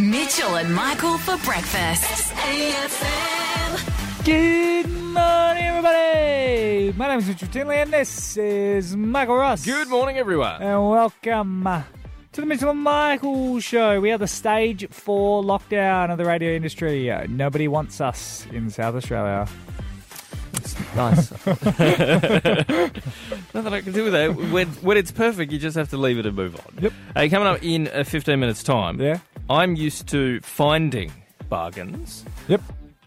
Mitchell and Michael for breakfast. AFM. Good morning, everybody. My name is Richard Tinley, and this is Michael Ross. Good morning, everyone. and welcome uh, to the Mitchell and Michael Show. We are the stage four lockdown of the radio industry. Uh, nobody wants us in South Australia. Nice. Nothing I can do with that. When, when it's perfect, you just have to leave it and move on. Yep. Hey, coming up in uh, 15 minutes' time, Yeah. I'm used to finding bargains. Yep.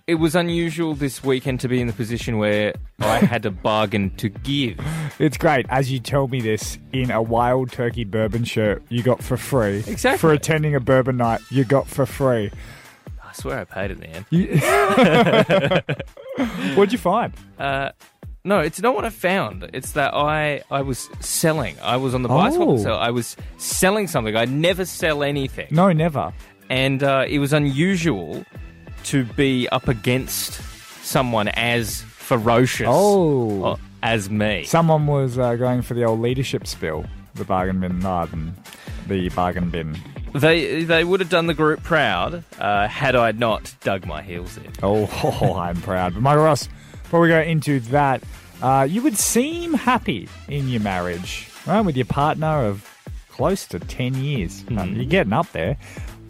It was unusual this weekend to be in the position where I had a bargain to give. It's great as you tell me this in a wild turkey bourbon shirt you got for free. Exactly. For attending a bourbon night you got for free. I swear I paid it, man. What'd you find? Uh, no, it's not what I found. It's that I I was selling. I was on the bicycle, Oh. so I was selling something. I never sell anything. No, never. and uh, it was unusual to be up against someone as ferocious Oh. uh, as me. Someone was uh, going for the old leadership spill, the bargain bin than the bargain bin. They they would have done the group proud uh, had I not dug my heels in. Oh, I'm proud. But Michael Ross, before we go into that, uh, you would seem happy in your marriage, right? With your partner of close to 10 years. Um, you're getting up there.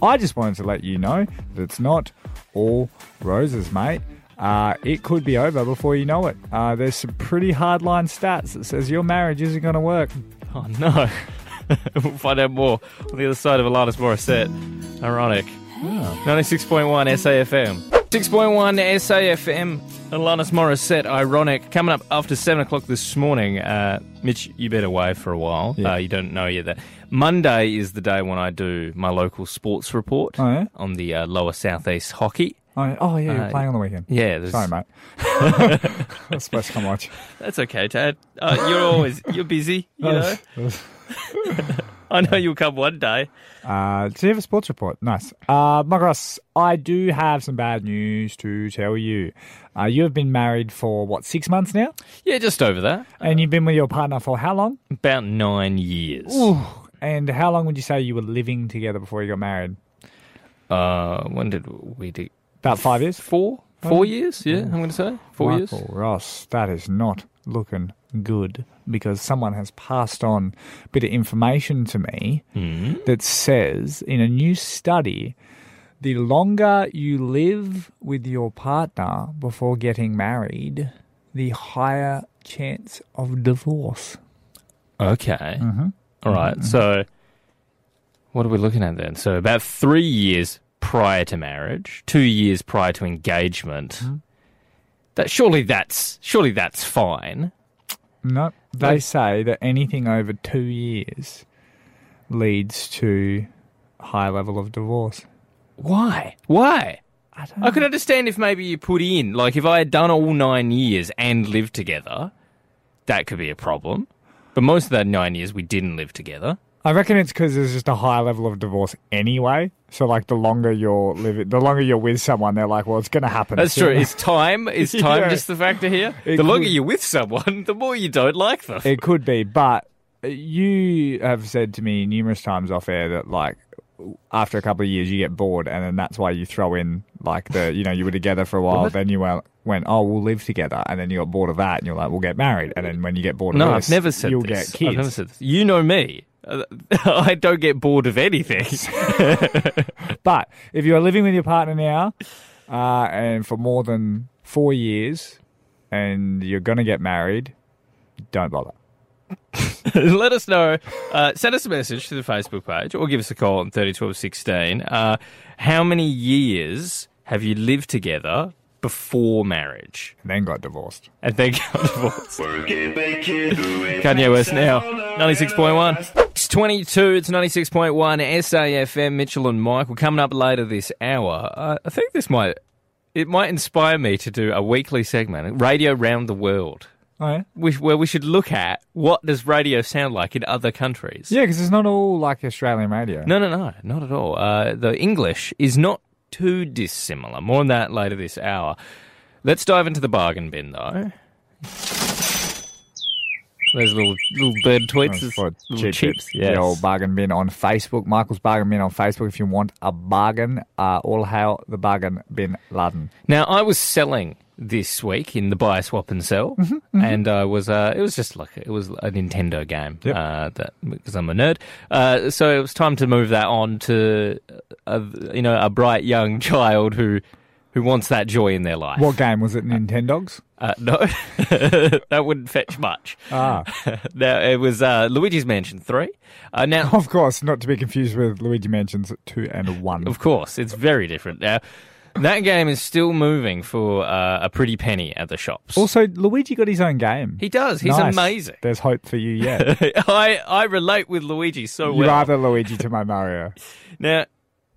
I just wanted to let you know that it's not all roses, mate. Uh, it could be over before you know it. Uh, there's some pretty hardline stats that says your marriage isn't going to work. Oh no! we'll find out more on the other side of Alanis Morissette. Ironic. Ninety-six point one SAFM. Six point one SAFM. Alanis Morissette. Ironic. Coming up after seven o'clock this morning. Uh, Mitch, you better away for a while. Yeah. Uh, you don't know yet that Monday is the day when I do my local sports report Oh, yeah? on the uh, lower southeast hockey. Oh, oh yeah, you're Uh, playing on the weekend. Yeah, there's, Sorry, mate. I was supposed to come watch. that's okay, Tad. Uh, you're always you're busy. You know, I know you'll come one day. Uh, so you have a sports report. Nice. Uh, Michael Ross, I do have some bad news to tell you. Uh, you have been married for, what, six months now? Yeah, just over that. And you've been with your partner for how long? About nine years. Ooh. And how long would you say you were living together before you got married? Uh, when did we do? About five years? Four, four years. Yeah, I'm going to say four Michael years. Ross, that is not looking good because someone has passed on a bit of information to me Hmm. that says in a new study the longer you live with your partner before getting married, the higher chance of divorce. Okay. Mm-hmm. All right. So, what are we looking at then? So, about three years prior to marriage, two years prior to engagement. Mm-hmm. That surely that's surely that's fine. No, they Like- say that anything over two years leads to high level of divorce. Why? Why? I don't I could understand if maybe you put in, like, if I had done all nine years and lived together, that could be a problem. But most of that nine years, we didn't live together. I reckon it's because there's just a high level of divorce anyway. So like the longer you're living, the longer you're with someone, they're like, well, it's going to happen. That's true. Is time is time Yeah. just the factor here? It the longer you're with someone, the more you don't like them. It could be, but you have said to me numerous times off air that like after a couple of years you get bored, and then that's why you throw in like the you know you were together for a while, then you went, went oh we'll live together, and then you got bored of that, and you're like we'll get married, and then when you get bored of no, this, I've never said you'll this. get kids. I've never said this. You know me. Uh, I don't get bored of anything. But if you are living with your partner now, uh, and for more than four years, and you're going to get married, don't bother. Let us know. Uh, send us a message to the Facebook page or give us a call on 301216. Uh, how many years have you lived together before marriage? And then got divorced. And then got divorced. Kanye West now. 96.1. It's 22. It's 96.1 SAFM. Mitchell and Michael. Coming up later this hour. Uh, I think this might it might inspire me to do a weekly segment, Radio Round the World, Oh yeah, we, where we should look at what does radio sound like in other countries. yeah, because it's not all like Australian radio. No, no, no, not at all. Uh, the English is not too dissimilar. More on that later this hour. Let's dive into the bargain bin, though. Those little little bird tweets, for little cheap chips. The old bargain bin on Facebook. Michael's bargain bin on Facebook. If you want a bargain, uh, all hail the bargain bin Laden. Now I was selling this week in the buy, swap, and sell, and I was uh, it was just like it was a Nintendo game Yep. uh, that because I'm a nerd. Uh, so it was time to move that on to a, you know a bright young child who who wants that joy in their life. What game was it? Nintendogs. Uh, no, that wouldn't fetch much. Ah, now it was uh, Luigi's Mansion Three. Uh, now of course, not to be confused with Luigi Mansions two and one. Of course, it's very different. Now, that game is still moving for uh, a pretty penny at the shops. Also, Luigi got his own game. he does. He's Nice. amazing. There's hope for you yet. I, I relate with Luigi so you well. are the Luigi to my Mario. Now,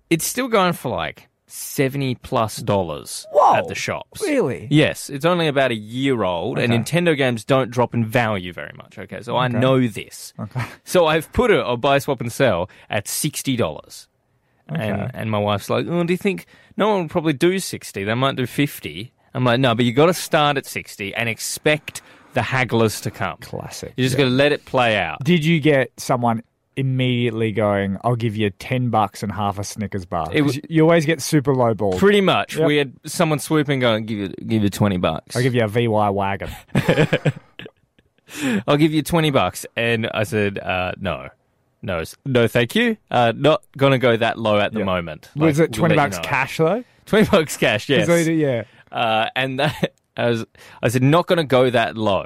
it's still going for like 70 plus dollars Whoa, at the shops. Really? Yes, it's only about a year old, and Nintendo games don't drop in value very much. Okay, so I know this. Okay. So I've put it on buy, swap, and sell at sixty dollars. Okay. And and my wife's like, "Oh, do you think no one will probably do sixty? They might do 50. I'm like, "No, but you've got to start at sixty and expect the hagglers to come. Classic. You're just Yeah. got to let it play out." Did you get someone immediately going, I'll give you 10 bucks and half a Snickers bar? It 'Cause w- you always get super low ball. Pretty much, Yep. we had someone swooping, going, "Give you give you twenty bucks." I'll give you a VY wagon. I'll give you 20 bucks. And I said, uh, no. No, no, thank you. Uh, not gonna go that low at the Yeah. moment. Was Like, it we'll 20 you bucks know. cash though? 20 bucks cash, yes. they yeah. Uh, and that, I, was, I said, not gonna go that low.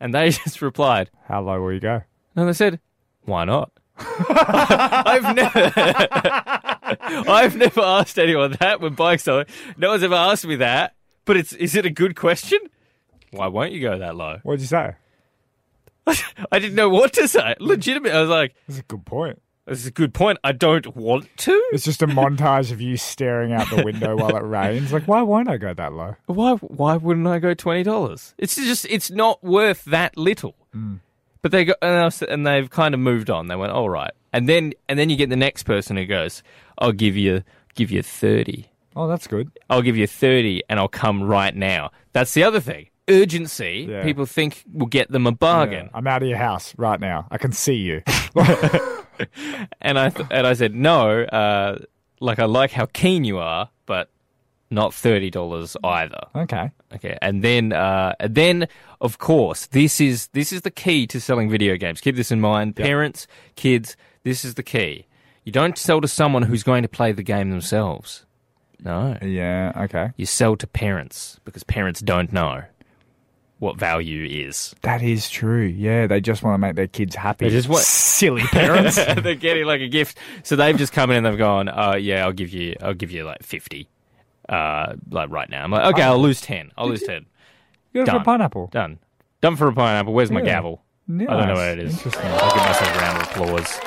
And they just replied, How low will you go? and they said, why not? I've never, I've never asked anyone that when buying something. No one's ever asked me that. But it's, is it a good question? Why won't you go that low? What'd you say? I didn't know what to say. Legitimate. I was like, That's a good point. This is a good point. I don't want to. It's just a montage of you staring out the window while it rains. Like, why won't I go that low? Why? Why wouldn't I go twenty dollars? It's just it's not worth that little. Mm. But they go and, was- and they've kind of moved on. They went all right, and then and then you get the next person who goes, "I'll give you give you thirty. Oh, that's good. I'll give you thirty, and I'll come right now." That's the other thing. Urgency. Yeah. People think will get them a bargain. Yeah, I'm out of your house right now. I can see you. And I th- and I said no. Uh, like I like how keen you are, but not thirty dollars either. okay. Okay, and then uh, then of course this is this is the key to selling video games. Keep this in mind, parents, kids. This is the key. You don't sell to someone who's going to play the game themselves. No, Yeah, okay. you sell to parents because parents don't know what value is. That is true. Yeah, they just want to make their kids happy. They just want- silly parents. They're getting like a gift, so they've just come in and they've gone, "Oh yeah, I'll give you, I'll give you like fifty, uh, like right now." I'm like, "Okay, I'll lose ten. I'll lose ten. you got it for a pineapple. Done. Done for a pineapple. Where's my Yeah. gavel? I don't know Nice. where it is. Interesting. I'll give myself a round of applause.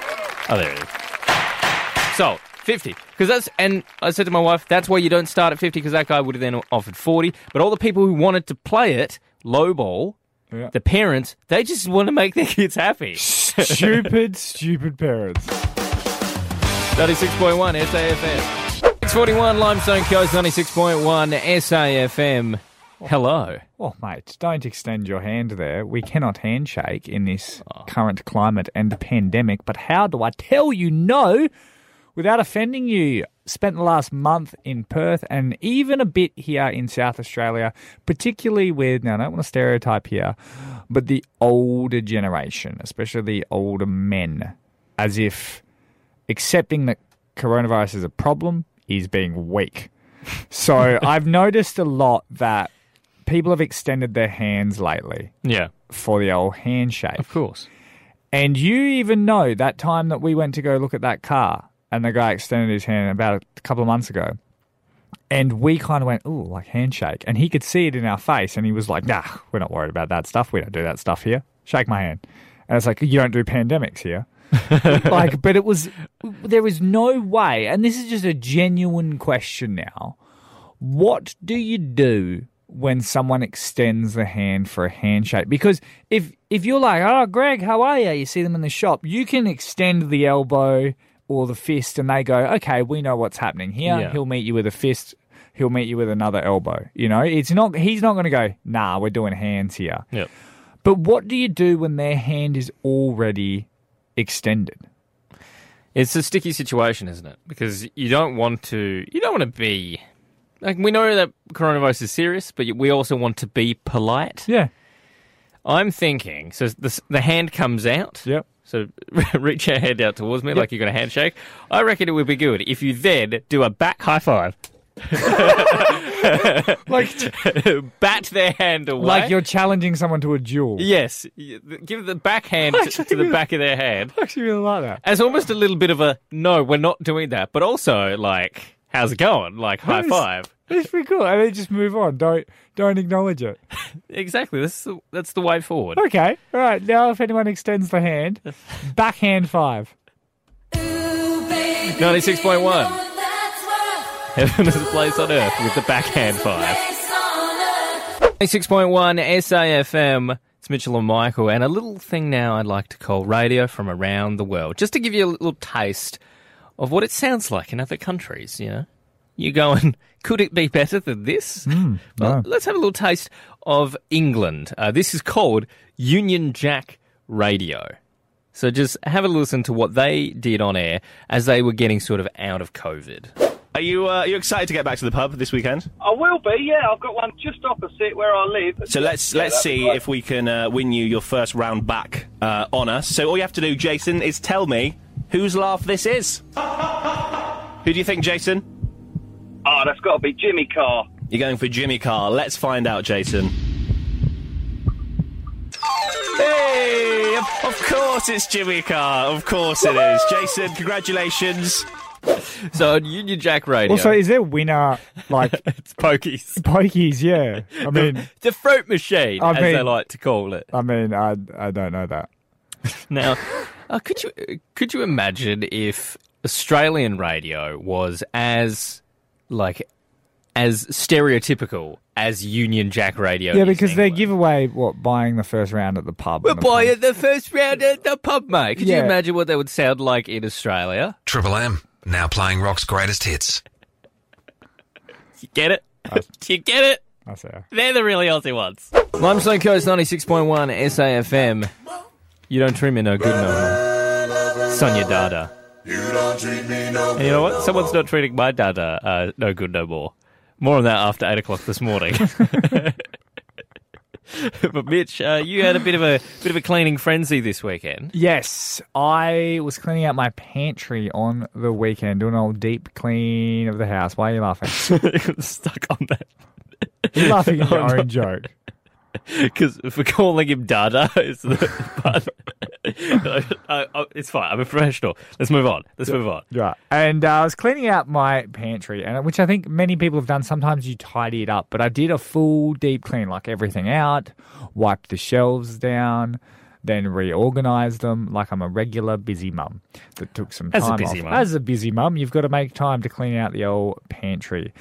Oh, there it is. So, 50. Because that's, and I said to my wife, that's why you don't start at 50 because that guy would have then offered 40. But all the people who wanted to play it, lowball, Yeah. the parents, they just want to make their kids happy. stupid, stupid parents. 96.1 SAFM. 641 Limestone Coast, 96.1 SAFM. Hello. Oh, mate, don't extend your hand there. We cannot handshake in this oh. current climate and pandemic. But how do I tell you no without offending you? Spent the last month in Perth and even a bit here in South Australia, particularly with, now I don't want to stereotype here, but the older generation, especially the older men, as if accepting that coronavirus is a problem is being weak. So I've noticed a lot that people have extended their hands lately Yeah, for the old handshake. of course. And you even know that time that we went to go look at that car and the guy extended his hand about a couple of months ago. And we kind of went, ooh, like handshake. And he could see it in our face. And he was like, nah, we're not worried about that stuff. We don't do that stuff here. Shake my hand. And it's like, you don't do pandemics here. like, but it was, there is no way. And this is just a genuine question now. What do you do when someone extends the hand for a handshake? Because if if you're like, "Oh, Greg, how are you?" You see them in the shop, you can extend the elbow or the fist, and they go, "Okay, we know what's happening here." Yeah. He'll meet you with a fist. He'll meet you with another elbow. You know, it's not. He's not going to go. Nah, we're doing hands here. Yep. But what do you do when their hand is already extended? It's a sticky situation, isn't it? Because you don't want to. You don't want to be. Like we know that coronavirus is serious, but we also want to be polite. Yeah. I'm thinking. So the the hand comes out. Yep. So reach your hand out towards me like you're going to handshake. I reckon it would be good if you then do a back high five. Like Bat their hand away. like you're challenging someone to a duel. Yes. Give the backhand to, to the back of their hand I actually really like that. as almost a little bit of a no, we're not doing that, but also like, how's it going? Like high Nice. five. It's pretty cool. And then just move on. Don't don't acknowledge it. Exactly. That's the, that's the way forward. Okay. All right. Now, if anyone extends the hand, backhand five. Ninety-six point one. Heaven is a place on earth with the backhand five. 96.1 SAFM. It's Mitchell and Michael, and a little thing now I'd like to call radio from around the world, just to give you a little taste of what it sounds like in other countries, you know? You're going, could it be better than this? well, no. let's have a little taste of England. Uh, this is called Union Jack Radio. So just have a listen to what they did on air as they were getting sort of out of COVID. Are you uh, are you excited to get back to the pub this weekend? I will be, yeah. I've got one just opposite where I live. So let's Yeah, let's see great. if we can uh, win you your first round back uh, on us. So all you have to do, Jason, is tell me whose laugh this is. Who do you think, Jason? Oh, that's got to be Jimmy Carr. You're going for Jimmy Carr. Let's find out, Jason. Hey, of, of course it's Jimmy Carr. Of course it is. Jason, congratulations. So on Union Jack Radio, Also, is there winner like it's pokies. pokies? Yeah. I mean, The fruit machine, I as they like to call it. I mean, I I don't know that. Now, uh, could you could you imagine if Australian radio was as like as stereotypical as Union Jack Radio? Yeah, because they England? give away what buying the first round at the pub. We're and the pub- buying the first round at the pub, mate. Could you imagine what that would sound like in Australia? Triple M, now playing rock's greatest hits. You get it? Do you get it? I say. They're the really Aussie ones. Limestone Coast 96.1 SAFM. You don't treat me no good no more. Sonia Dada. You don't treat me no And you know what? Someone's not treating my Dada uh, no good no more. More on that after 8 o'clock this morning. but Mitch, uh, you had a bit of a bit of a cleaning frenzy this weekend. Yes, I was cleaning out my pantry on the weekend, doing an old deep clean of the house. Why are you laughing? Stuck on that. You're laughing at your own joke. Because for calling him Dada is the I, it's fine. I'm a professional. Let's move on. Let's move on. Right. And uh, I was cleaning out my pantry, and which I think many people have done. Sometimes you tidy it up, but I did a full deep clean, like everything out, wiped the shelves down, then reorganized them like I'm a regular busy mum that took some As a time busy off. mum. As a busy mum, you've got to make time to clean out the old pantry.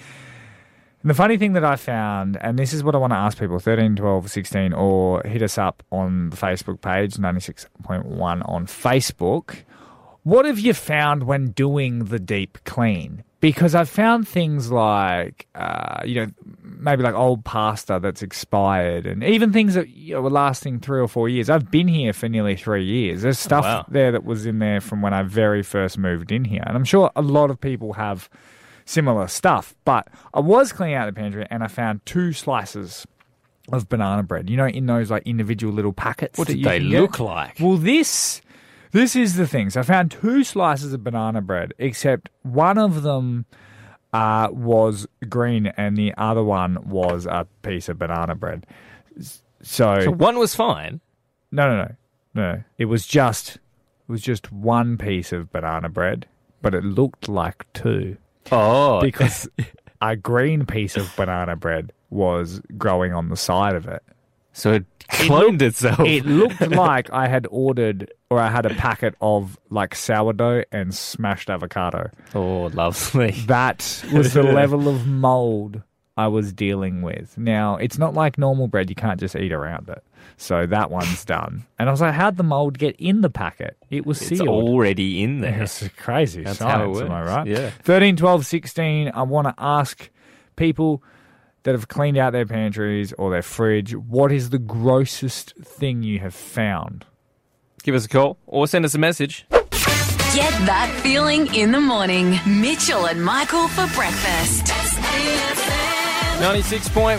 And the funny thing that I found, and this is what I want to ask people 13, 12, 16, or hit us up on the Facebook page, 96.1 on Facebook. What have you found when doing the deep clean? Because I've found things like, uh, you know, maybe like old pasta that's expired, and even things that you know, were lasting three or four years. I've been here for nearly three years. There's stuff wow. there that was in there from when I very first moved in here, and I'm sure a lot of people have similar stuff. But I was cleaning out the pantry, and I found two slices of banana bread. You know, in those like individual little packets. What did they can get? look like? Well, this this is the thing. So I found two slices of banana bread, except one of them uh, was green and the other one was a piece of banana bread. So, So one was fine. no, no, no, no. It was just it was just one piece of banana bread, but it looked like two Oh, because a green piece of banana bread was growing on the side of it. so it cloned itself. It looked like I had ordered or I had a packet of like sourdough and smashed avocado. oh, lovely. That was the level of mold I was dealing with. Now, it's not like normal bread, you can't just eat around it. So that one's done. And I was like, how'd the mold get in the packet? It was It's sealed. already in there. It's crazy That's science, how it works. am I right? yeah. 13, 12, 16, I want to ask people, that have cleaned out their pantries or their fridge, what is the grossest thing you have found? Give us a call or send us a message. Get that feeling in the morning. Mitchell and Michael for breakfast. SAFM. 96.1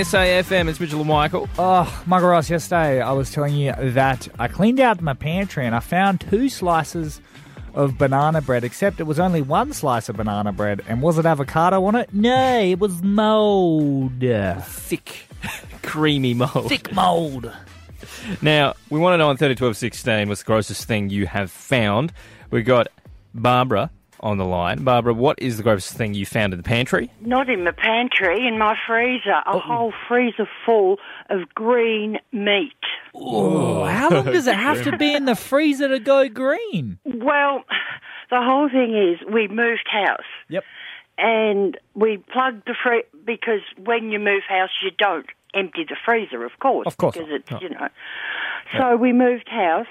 SAFM. It's Mitchell and Michael. Oh, Michael Ross, yesterday I was telling you that I cleaned out my pantry and I found two slices of banana bread, except it was only one slice of banana bread. And was it avocado on it? No, it was mold. Thick, creamy mold. Thick mold. Now, we want to know on 30, 12, 16 what's the grossest thing you have found. We've got Barbara on the line. Barbara, what is the grossest thing you found in the pantry? Not in the pantry, in my freezer. A oh. whole freezer full of green meat. Oh, how long does it have to be in the freezer to go green? Well, the whole thing is we moved house. Yep. And we plugged the free because when you move house, you don't empty the freezer, of course. Of course Because it's, No. you know. So we moved house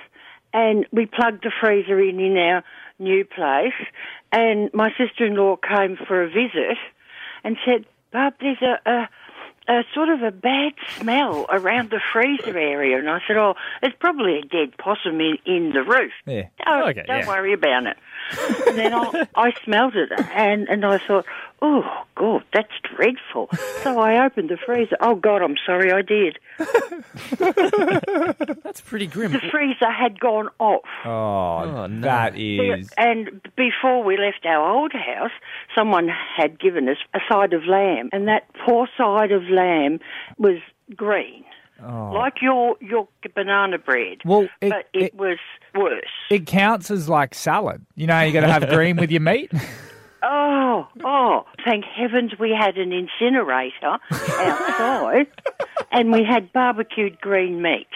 and we plugged the freezer in in our new place. And my sister in law came for a visit and said, Barb, there's a, a, a sort of a bad smell around the freezer area. And I said, Oh, it's probably a dead possum in, in the roof. Yeah. Oh, Okay, don't yeah. worry about it. and then I, I smelled it, and, and I thought, oh, God, that's dreadful. So I opened the freezer. Oh, God, I'm sorry, I did. That's pretty grim. The freezer had gone off. Oh, oh, no. that is. And before we left our old house, someone had given us a side of lamb, and that poor side of lamb was green. Oh. Like your your banana bread, Oh. Well, it- but it, it- was worse. It counts as like salad. You know, you got to have green with your meat. Oh, oh, thank heavens we had an incinerator outside and we had barbecued green meat.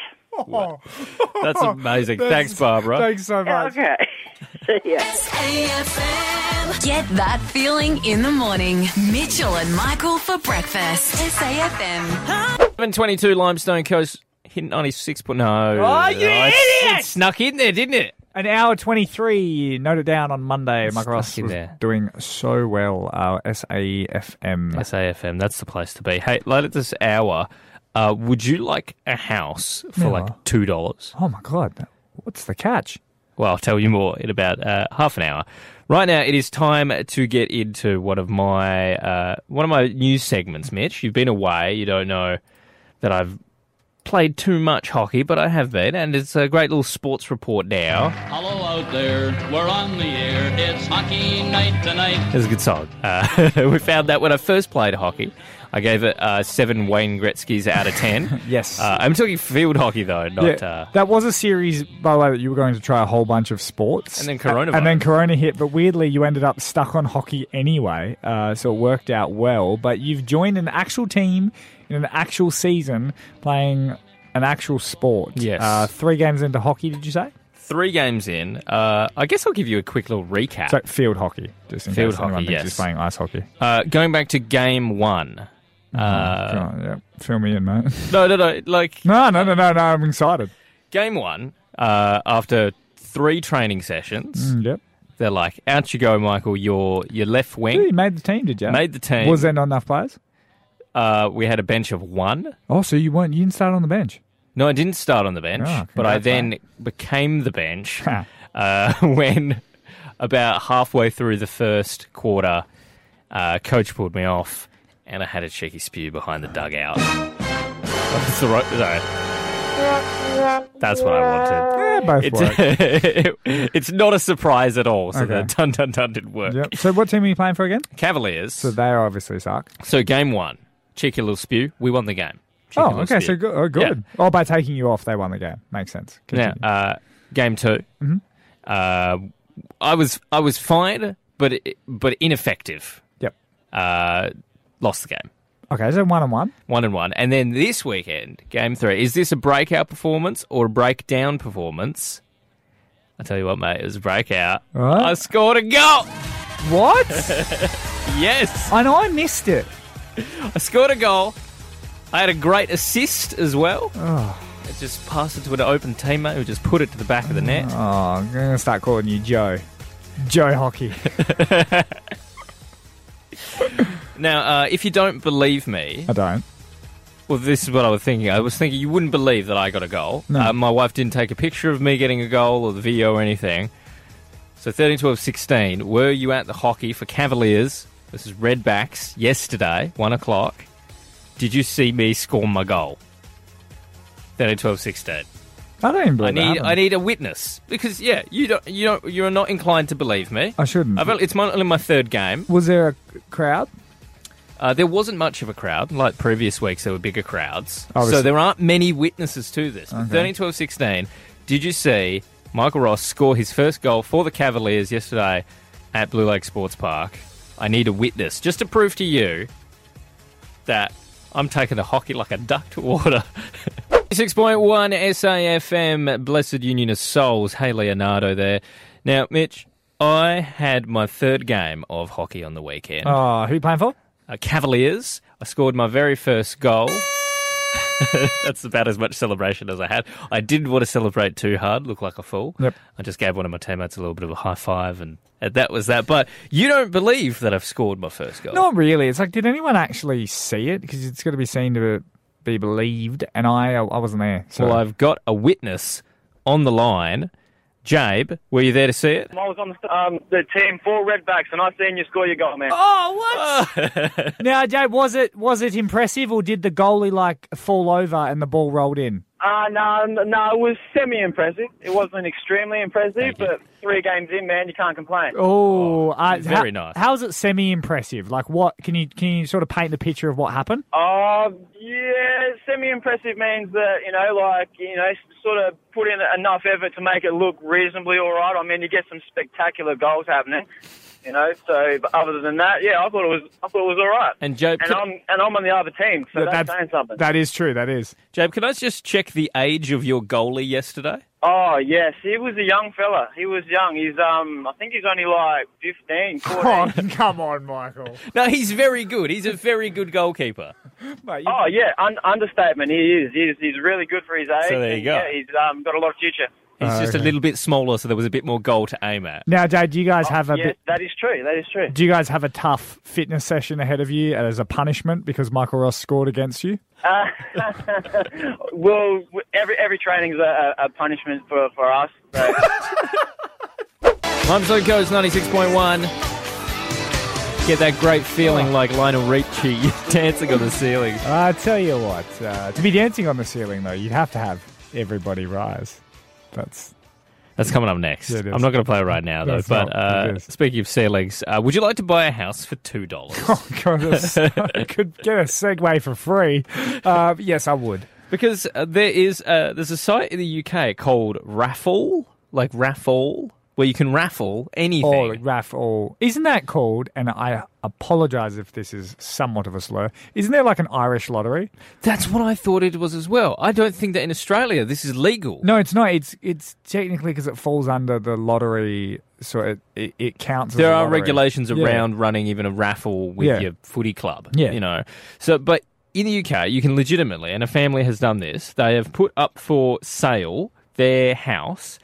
Wow. That's amazing. Thanks, Barbara. Thanks so much. Okay. See ya. SAFM. Get that feeling in the morning. Mitchell and Michael for breakfast. SAFM. 722 Limestone Coast hit 96. But no. Oh, you it- idiot! It snuck in there, didn't it? An hour 23. Note it down on Monday. Michael Ross stuck was there. doing so well. Uh, SAFM. SAFM, that's the place to be. Hey, later this hour, uh, would you like a house for Yeah. like $2? Oh, my God. What's the catch? Well, I'll tell you more in about uh, half an hour. Right now, it is time to get into one of my uh, one of my news segments. Mitch, you've been away. You don't know that I've played too much hockey, but I have been, and it's a great little sports report now. Hello out there, we're on the air. It's hockey night tonight. It's a good song. Uh, we found that when I first played hockey, I gave it uh, seven Wayne Gretzky's out of ten. Yes. uh, I'm talking field hockey though, not. Uh, that was a series, by the way, that you were going to try a whole bunch of sports. And then Corona And then. Corona hit, but weirdly, you ended up stuck on hockey anyway, uh, so it worked out well. But you've joined an actual team in an actual season playing an actual sport. Yes. Uh, three games into hockey, did you say? three games in. Uh, I guess I'll give you a quick little recap. So field hockey, just in Field case anyone hockey, thinks yes. he's playing ice hockey. Uh, going back to game one. Uh, yeah, fill me in, mate. no, no, no. Like no, no, no, no, no. I'm excited. game one, uh, after three training sessions, Mm, yep. they're like, "Out you go, Michael. Your your left wing you made the team, did you? made the team." Was there not enough players? uh, we had a bench of one. Oh, so you weren't? You didn't start on the bench? No, I didn't start on the bench, Oh, but I then became the bench uh, when about halfway through the first quarter, uh, coach pulled me off, and I had a cheeky spew behind the dugout. That's the right. No. That's what I wanted. Yeah, both work. It's, it's not a surprise at all. So Okay. the dun dun dun didn't work. Yep. So what team are you playing for again? Cavaliers. So So, they obviously suck. So game one, cheeky little spew. We won the game. Cheeky Oh, okay. spew. So good. Oh, good. Oh, by taking you off, they won the game. Makes sense. Now, Continue. uh, game 2 Mm-hmm. Uh, I was I was fine, but but ineffective. yep. Uh, lost the game, Okay, so one and one. one and one, and then this weekend, game three. Is this a breakout performance or a breakdown performance? I tell you what, mate, it was a breakout. Right. I scored a goal. What? Yes, I know I missed it. I scored a goal. I had a great assist as well. Oh, I just passed it to an open teammate who just put it to the back of the net. oh I'm going to start calling you Joe. Joe Hockey. Now, uh, if you don't believe me, I don't. well, this is what I was thinking. I was thinking you wouldn't believe that I got a goal. Uh, my wife didn't take a picture of me getting a goal or the video or anything. So 13, 12, 16, were you at the hockey for Cavaliers versus Redbacks yesterday, 1 o'clock? Did you see me score my goal? 13, 12, 16. I don't even I believe need that. I need a witness because yeah you don't you don't you're not inclined to believe me. I shouldn't. I've it's my, only my third game. Was there a crowd? Uh, there wasn't much of a crowd. Like previous weeks, there were bigger crowds. Obviously. So there aren't many witnesses to this. But Okay. 13, 12, 16, did you see Michael Ross score his first goal for the Cavaliers yesterday at Blue Lake Sports Park? I need a witness just to prove to you that I'm taking the hockey like a duck to water. 6.1 SAFM, Blessid Union of Souls. Hey, Leonardo there. Now, Mitch, I had my third game of hockey on the weekend Oh, who you playing for? Uh, Cavaliers. I scored my very first goal. That's about as much celebration as I had. I didn't want to celebrate too hard, look like a fool. Yep. I just gave one of my teammates a little bit of a high five, and, that was that. But you don't believe that I've scored my first goal. Not really. It's like, did anyone actually see it? Because it's got to be seen to be believed, and I, I wasn't there. So Well, I've got a witness on the line. Jabe, were you there to see it? I was on the, um, the team for Redbacks, and I seen you score your goal, man. Oh, what? now, Jabe, was it was it impressive, or did the goalie like fall over and the ball rolled in? Uh, no, no, it was semi-impressive. It wasn't extremely impressive, but three games in, man, you can't complain. Oh, uh, very how- nice. How's it semi-impressive? Like, what can you can you sort of paint the picture of what happened? Oh, yeah, semi-impressive means that, you know, like, you know, sort of put in enough effort to make it look reasonably all right. I mean, you get some spectacular goals happening, you know, so, but other than that, yeah, I thought it was, I thought it was all right. And Jabe, And I'm, and I'm on the other team, so Yeah, that's, saying something. That is true. That is. Jabe, can I just check the age of your goalie yesterday? Oh yes, he was a young fella. He was young. He's um, I think he's only like 15, 14. Oh, come on, Michael. No, he's very good. He's a very good goalkeeper. Mate, you- Oh yeah, un- understatement. He is. He's he's really good for his age. So there you go. Yeah, he's um got a lot of future. He's Oh, just a little bit smaller, so there was a bit more goal to aim at. Now, Jay, do you guys have a yes, bit? that is true. That is true. Do you guys have a tough fitness session ahead of you as a punishment because Michael Ross scored against you? Uh, well, every every training's a, a a punishment for for us. So. Limestone Coast 96.1. Get that great feeling like Lionel Richie dancing on the ceiling. I tell you what, uh, to be dancing on the ceiling though, you'd have to have everybody rise. That's That's coming up next. Yeah. I'm not going to play it right now, though. That's but not- uh, speaking of ceilings, uh, would you like to buy a house for $2? oh god, I could get a segue for free. Uh, yes, I would. Because uh, there is uh, there's a site in the UK called Raffall, like Raffle, where you can raffle anything. Or Raff, or isn't that called? And I apologise if this is somewhat of a slur. Isn't there like an Irish lottery? That's what I thought it was as well. I don't think that in Australia this is legal. No, it's not. It's it's technically because it falls under the lottery, so it it, it counts. as there are lottery. regulations Yeah. around running even a raffle with Yeah. your footy club. Yeah. You know. So but in the UK you can legitimately and a family has done this, they have put up for sale their house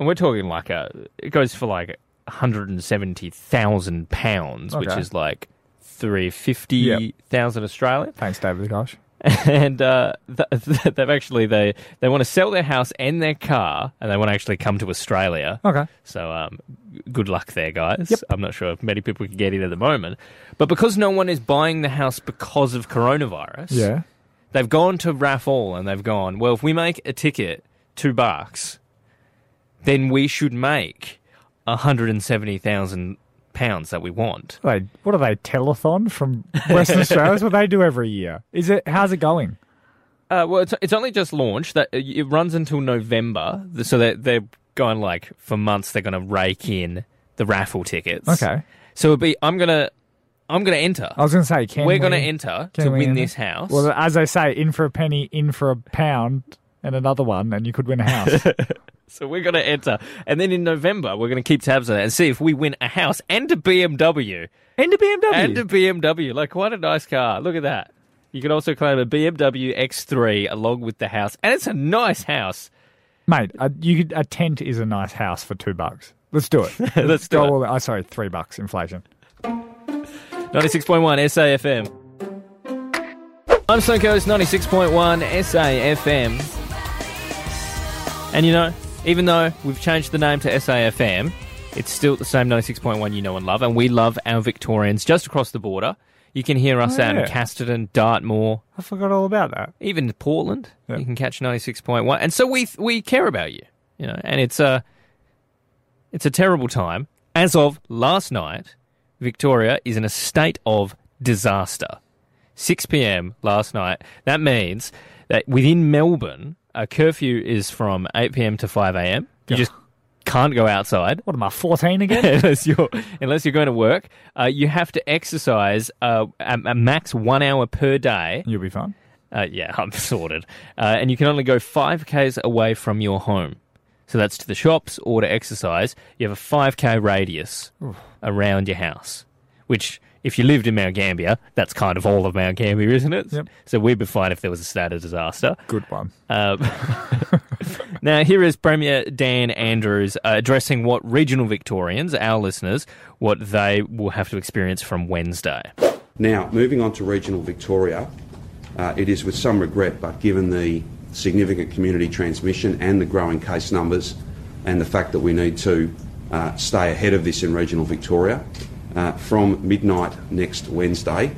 and we're talking like a it goes for like hundred and seventy thousand pounds, which Okay. is like three fifty thousand Australian. Thanks, David Gosh. and uh, th- they've actually they they want to sell their house and their car, and they want to actually come to Australia. Okay. So um, g- good luck there, guys. I'm not sure if many people can get in at the moment, but because no one is buying the house because of coronavirus, Yeah. they've gone to Raffall and they've gone. Well, if we make a ticket two bucks, then we should make hundred and seventy thousand pounds that we want. They, what are they? Telethon from Western Australia? That's what they do every year. Is it? How's it going? Uh, well, it's, it's only just launched. That it runs until November, so they're, they're going like for months. They're going to rake in the raffle tickets. Okay. So it'll be. I'm gonna. I'm gonna enter. I was going to say, can We're we, going to enter to win enter? this house. Well, as I say, in for a penny, in for a pound, and another one, and you could win a house. so we're going to enter, and then in November we're going to keep tabs on it and see if we win a house and a BMW and a BMW. and a BMW. Like what a nice car! Look at that. You can also claim a BMW X3 along with the house, and it's a nice house. Mate, a, you could, a tent is a nice house for two bucks. Let's do it. Let's do Go it. all- oh, sorry, three bucks inflation. 96.1 SAFM. I'm Stone Coast 96.1 SAFM. And you know, even though we've changed the name to SAFM, it's still the same 96.1 you know and love. And we love our Victorians just across the border. You can hear us Oh, out in yeah. Casterton, Dartmoor, I forgot all about that. even Portland. Yeah. You can catch 96.1. And so we we care about you, you know. And it's a it's a terrible time. As of last night, Victoria is in a state of disaster. 6 p.m. last night. That means that within Melbourne, a curfew is from 8 p.m. to 5 a.m. You just can't go outside. What am I, 14 again? unless you're unless you're going to work, uh, you have to exercise uh, a, a max one hour per day. You'll be fine. Uh, yeah, I'm sorted. Uh, and you can only go five k's away from your home. So that's to the shops or to exercise. You have a five k radius around your house, which. If you lived in Mount Gambier, that's kind of all of Mount Gambier, isn't it? Yep. So we'd be fine if there was a state of disaster. Good one. Um, now, here is Premier Dan Andrews uh, addressing what regional Victorians, our listeners, what they will have to experience from Wednesday. Now, moving on to regional Victoria, uh, it is with some regret, but given the significant community transmission and the growing case numbers, and the fact that we need to uh, stay ahead of this in regional Victoria, uh, from midnight next Wednesday,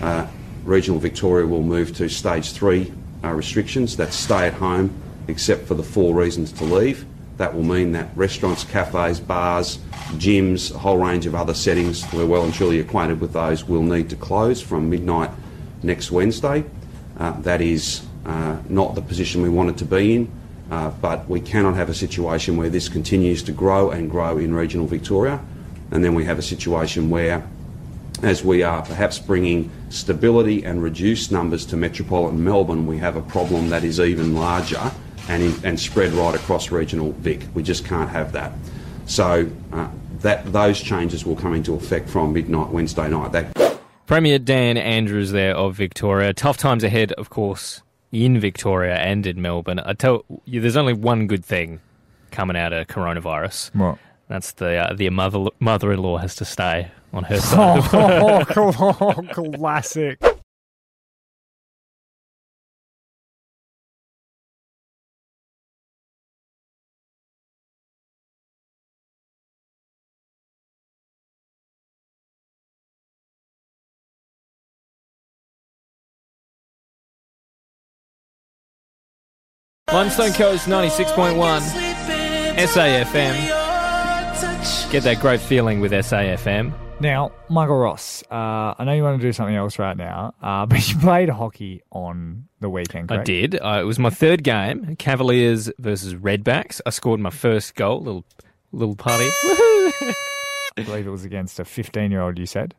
uh, regional Victoria will move to stage three uh, restrictions. That's stay at home, except for the four reasons to leave. That will mean that restaurants, cafes, bars, gyms, a whole range of other settings, we're well and truly acquainted with those, will need to close from midnight next Wednesday. Uh, that is uh, not the position we wanted to be in, but we cannot have a situation where this continues to grow and grow in regional Victoria, and then we have a situation where as we are perhaps bringing stability and reduced numbers to metropolitan Melbourne, we have a problem that is even larger and, in, and spread right across regional Vic. We just can't have that. So uh, that those changes will come into effect from midnight Wednesday night. That Premier Dan Andrews there of Victoria. Tough times ahead, of course, in Victoria and in Melbourne. I tell you, there's only one good thing coming out of coronavirus. What? That's the uh, the mother mother-in-law has to stay on her side. of- Oh, cool- classic. Limestone Coast 96.1 SAFM. Get that great feeling with SAFM. Now, Michael Ross, uh, I know you want to do something else right now, uh, but you played hockey on the weekend, I did. Uh, it was my third game, Cavaliers versus Redbacks. I scored my first goal, little little party. I believe it was against a 15 year old, you said.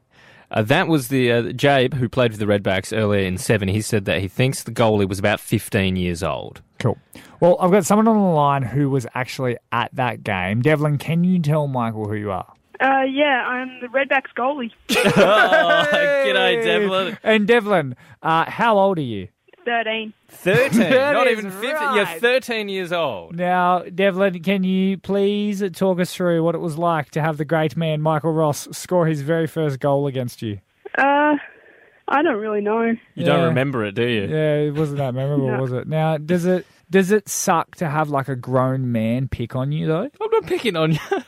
Uh, that was the uh, Jabe who played for the Redbacks earlier in seven. He said that he thinks the goalie was about 15 years old. Cool. Well, I've got someone on the line who was actually at that game. Devlin, can you tell Michael who you are? Uh, yeah, I'm the Redbacks goalie. Oh, g'day, Devlin. And Devlin, uh, how old are you? 13. 13, That not even 15. right. You're 13 years old. Now, Devlin, can you please talk us through what it was like to have the great man Michael Ross score his very first goal against you? Uh, I don't really know. You Yeah. don't remember it, do you? Yeah, it wasn't that memorable, No. was it? Now, does it does it suck to have like a grown man pick on you though? I'm not picking on you.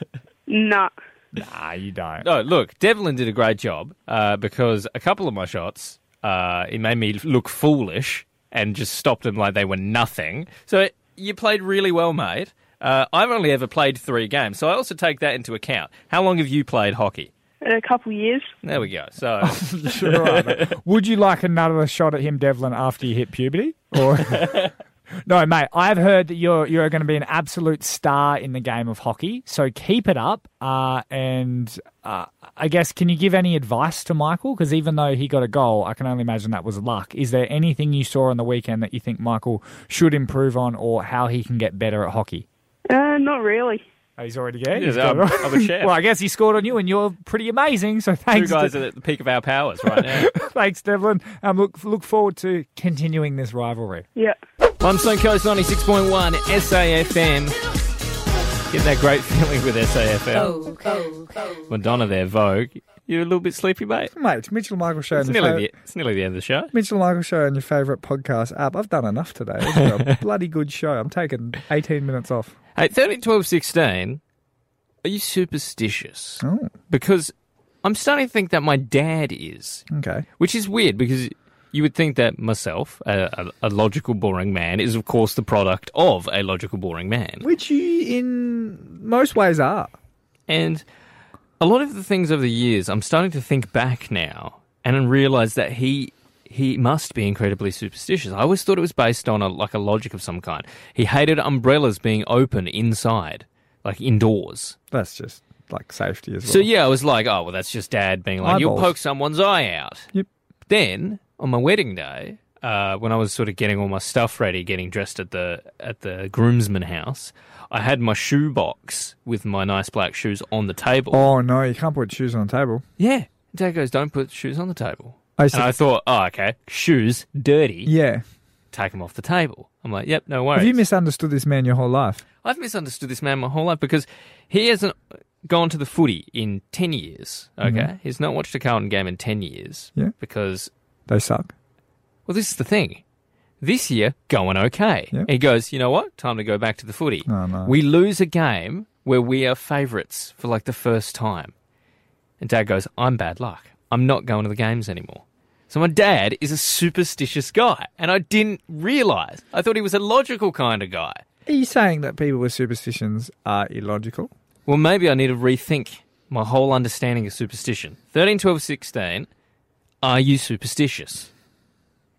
Nah. Nah, you don't. No, look, Devlin did a great job uh, because a couple of my shots, uh, it made me look foolish and just stopped them like they were nothing. So you played really well, mate. Uh, I've only ever played three games, so I also take that into account. How long have you played hockey? A couple years. There we go. So Sure, right. Would you like another shot at him, Devlin, after you hit puberty? Or no, mate. I've heard that you're you're going to be an absolute star in the game of hockey. So keep it up. Uh, and uh, I guess can you give any advice to Michael? Because even though he got a goal, I can only imagine that was luck. Is there anything you saw on the weekend that you think Michael should improve on, or how he can get better at hockey? Uh, not really. Oh, he's already getting. Yes, I'm- I'm a chef. well, I guess he scored on you, and you're pretty amazing. So two thanks. guys to, are at the peak of our powers right now. Thanks, Devlin. Um, look, look forward to continuing this rivalry. Yeah. Limestone Coast 96.1 SAFM. Get that great feeling with SAFM. Oh, oh, Madonna there, Vogue. You're a little bit sleepy, mate? Mate, it's Mitchell and Michael show. It's and your nearly, fa- the, it's nearly the end of the show. Mitchell and Michael show and your favourite podcast app. I've done enough today. It's been a bloody good show. I'm taking 18 minutes off. Hey, 13, 12, 16, are you superstitious? Oh, Because I'm starting to think that my dad is, okay. which is weird because you would think that myself, a, a, a logical, boring man, is of course the product of a logical, boring man. Which you, in most ways, are. And a lot of the things over the years, I'm starting to think back now and realize that he he must be incredibly superstitious. I always thought it was based on a like a logic of some kind. He hated umbrellas being open inside, like indoors. That's just like safety as well. So yeah, I was like, oh well, that's just dad being like, you'll poke someone's eye out. Yep. Then on my wedding day, uh, when I was sort of getting all my stuff ready, getting dressed at the at the groomsman house, I had my shoe box with my nice black shoes on the table. Oh, no, you can't put shoes on the table. Yeah. Dad goes, don't put shoes on the table. I And said, I thought, oh, okay, shoes, dirty, yeah. take them off the table. I'm like, yep, no worries. Have you misunderstood this man your whole life? I've misunderstood this man my whole life because he hasn't gone to the footy in 10 years, okay? He's not watched a Carlton game in 10 years Mm-hmm. Yeah. because, They suck. well, this is the thing. This year, going okay. Yeah. He goes, you know what? Time to go back to the footy. Oh, no. We lose a game where we are favourites for like the first time. And dad goes, I'm bad luck. I'm not going to the games anymore. So my dad is a superstitious guy, and I didn't realise. I thought he was a logical kind of guy. Are you saying that people with superstitions are illogical? Well, maybe I need to rethink my whole understanding of superstition. 13, 12, 16, are you superstitious?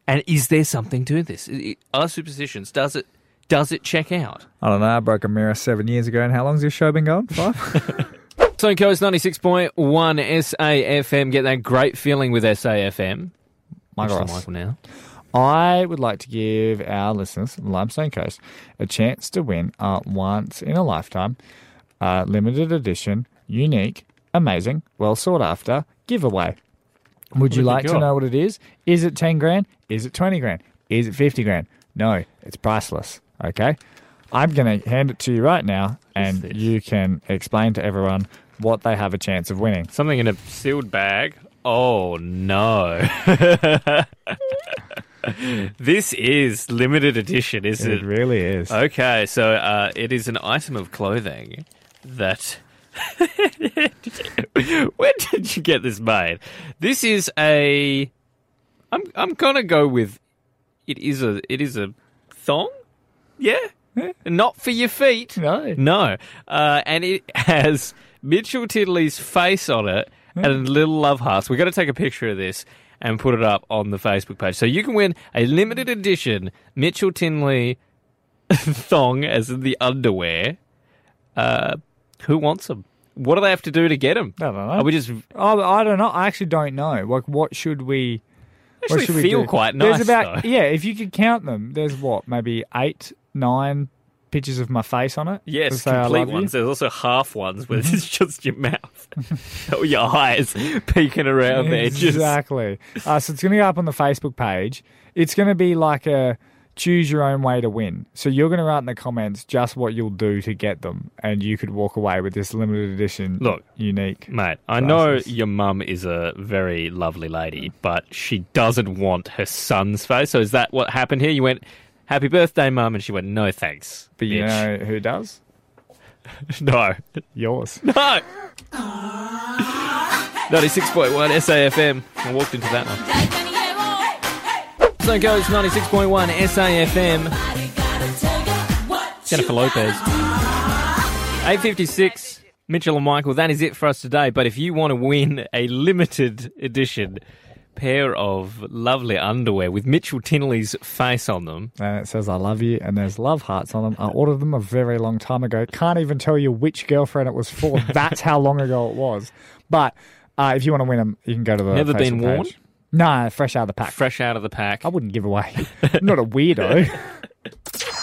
And is there something to this? Are superstitions, does it, does it check out? I don't know. I broke a mirror seven years ago, and how long's this show been going? Five? Sunny Coast 96.1 SAFM. Get that great feeling with SAFM. Michael Watch the Ross. Michael now. I would like to give our listeners, Limestone Coast, a chance to win a once in a lifetime, uh, limited edition, unique, amazing, well sought after giveaway. Would you like to know what it is? Is it 10 grand? Is it 20 grand? Is it 50 grand? No, it's priceless. Okay. I'm going to hand it to you right now, and you can explain to everyone what they have a chance of winning. Something in a sealed bag. Oh no. this is limited edition, is It it? really is. Okay, so uh, it is an item of clothing that. Where did you get this made? This is a. I'm I'm gonna go with. It is a it is a thong. Yeah, not for your feet. No. no. Uh, and it has Mitchell Tinley's face on it and a little love hearts. We're to take a picture of this and put it up on the Facebook page, so you can win a limited edition Mitchell Tinley thong, as in the underwear. Uh, who wants them? What do they have to do to get them? I don't know. Are we just Oh, I don't know. I actually don't know. Like, what should we? what actually should we feel do? quite nice? There's about though. yeah. If you could count them, there's what maybe eight, nine pictures of my face on it. Yes, complete you. ones. There's also half ones where it's just your mouth or your eyes peeking around the edges. Exactly. Uh, so it's going to go up on the Facebook page. It's going to be like a choose your own way to win. So you're going to write in the comments just what you'll do to get them, and you could walk away with this limited edition, Look, unique. Mate, I know your mum is a very lovely lady, but she doesn't want her son's face. So is that what happened here? You went, "Happy birthday, mum," and she went, "No, thanks." But you know who does? no, Yours. no. Ninety-six point one SAFM. I walked into that one. So goes ninety-six point one SAFM. Jennifer Lopez. 856, Mitchell and Michael. That is it for us today. But if you want to win a limited edition pair of lovely underwear with Mitchell Tinley's face on them, and it says I love you, and there's love hearts on them. I ordered them a very long time ago. Can't even tell you which girlfriend it was for. That's how long ago it was. But uh, if you want to win them, you can go to the Never Facebook been worn? page. No, fresh out of the pack. fresh out of the pack. I wouldn't give away. Not a weirdo.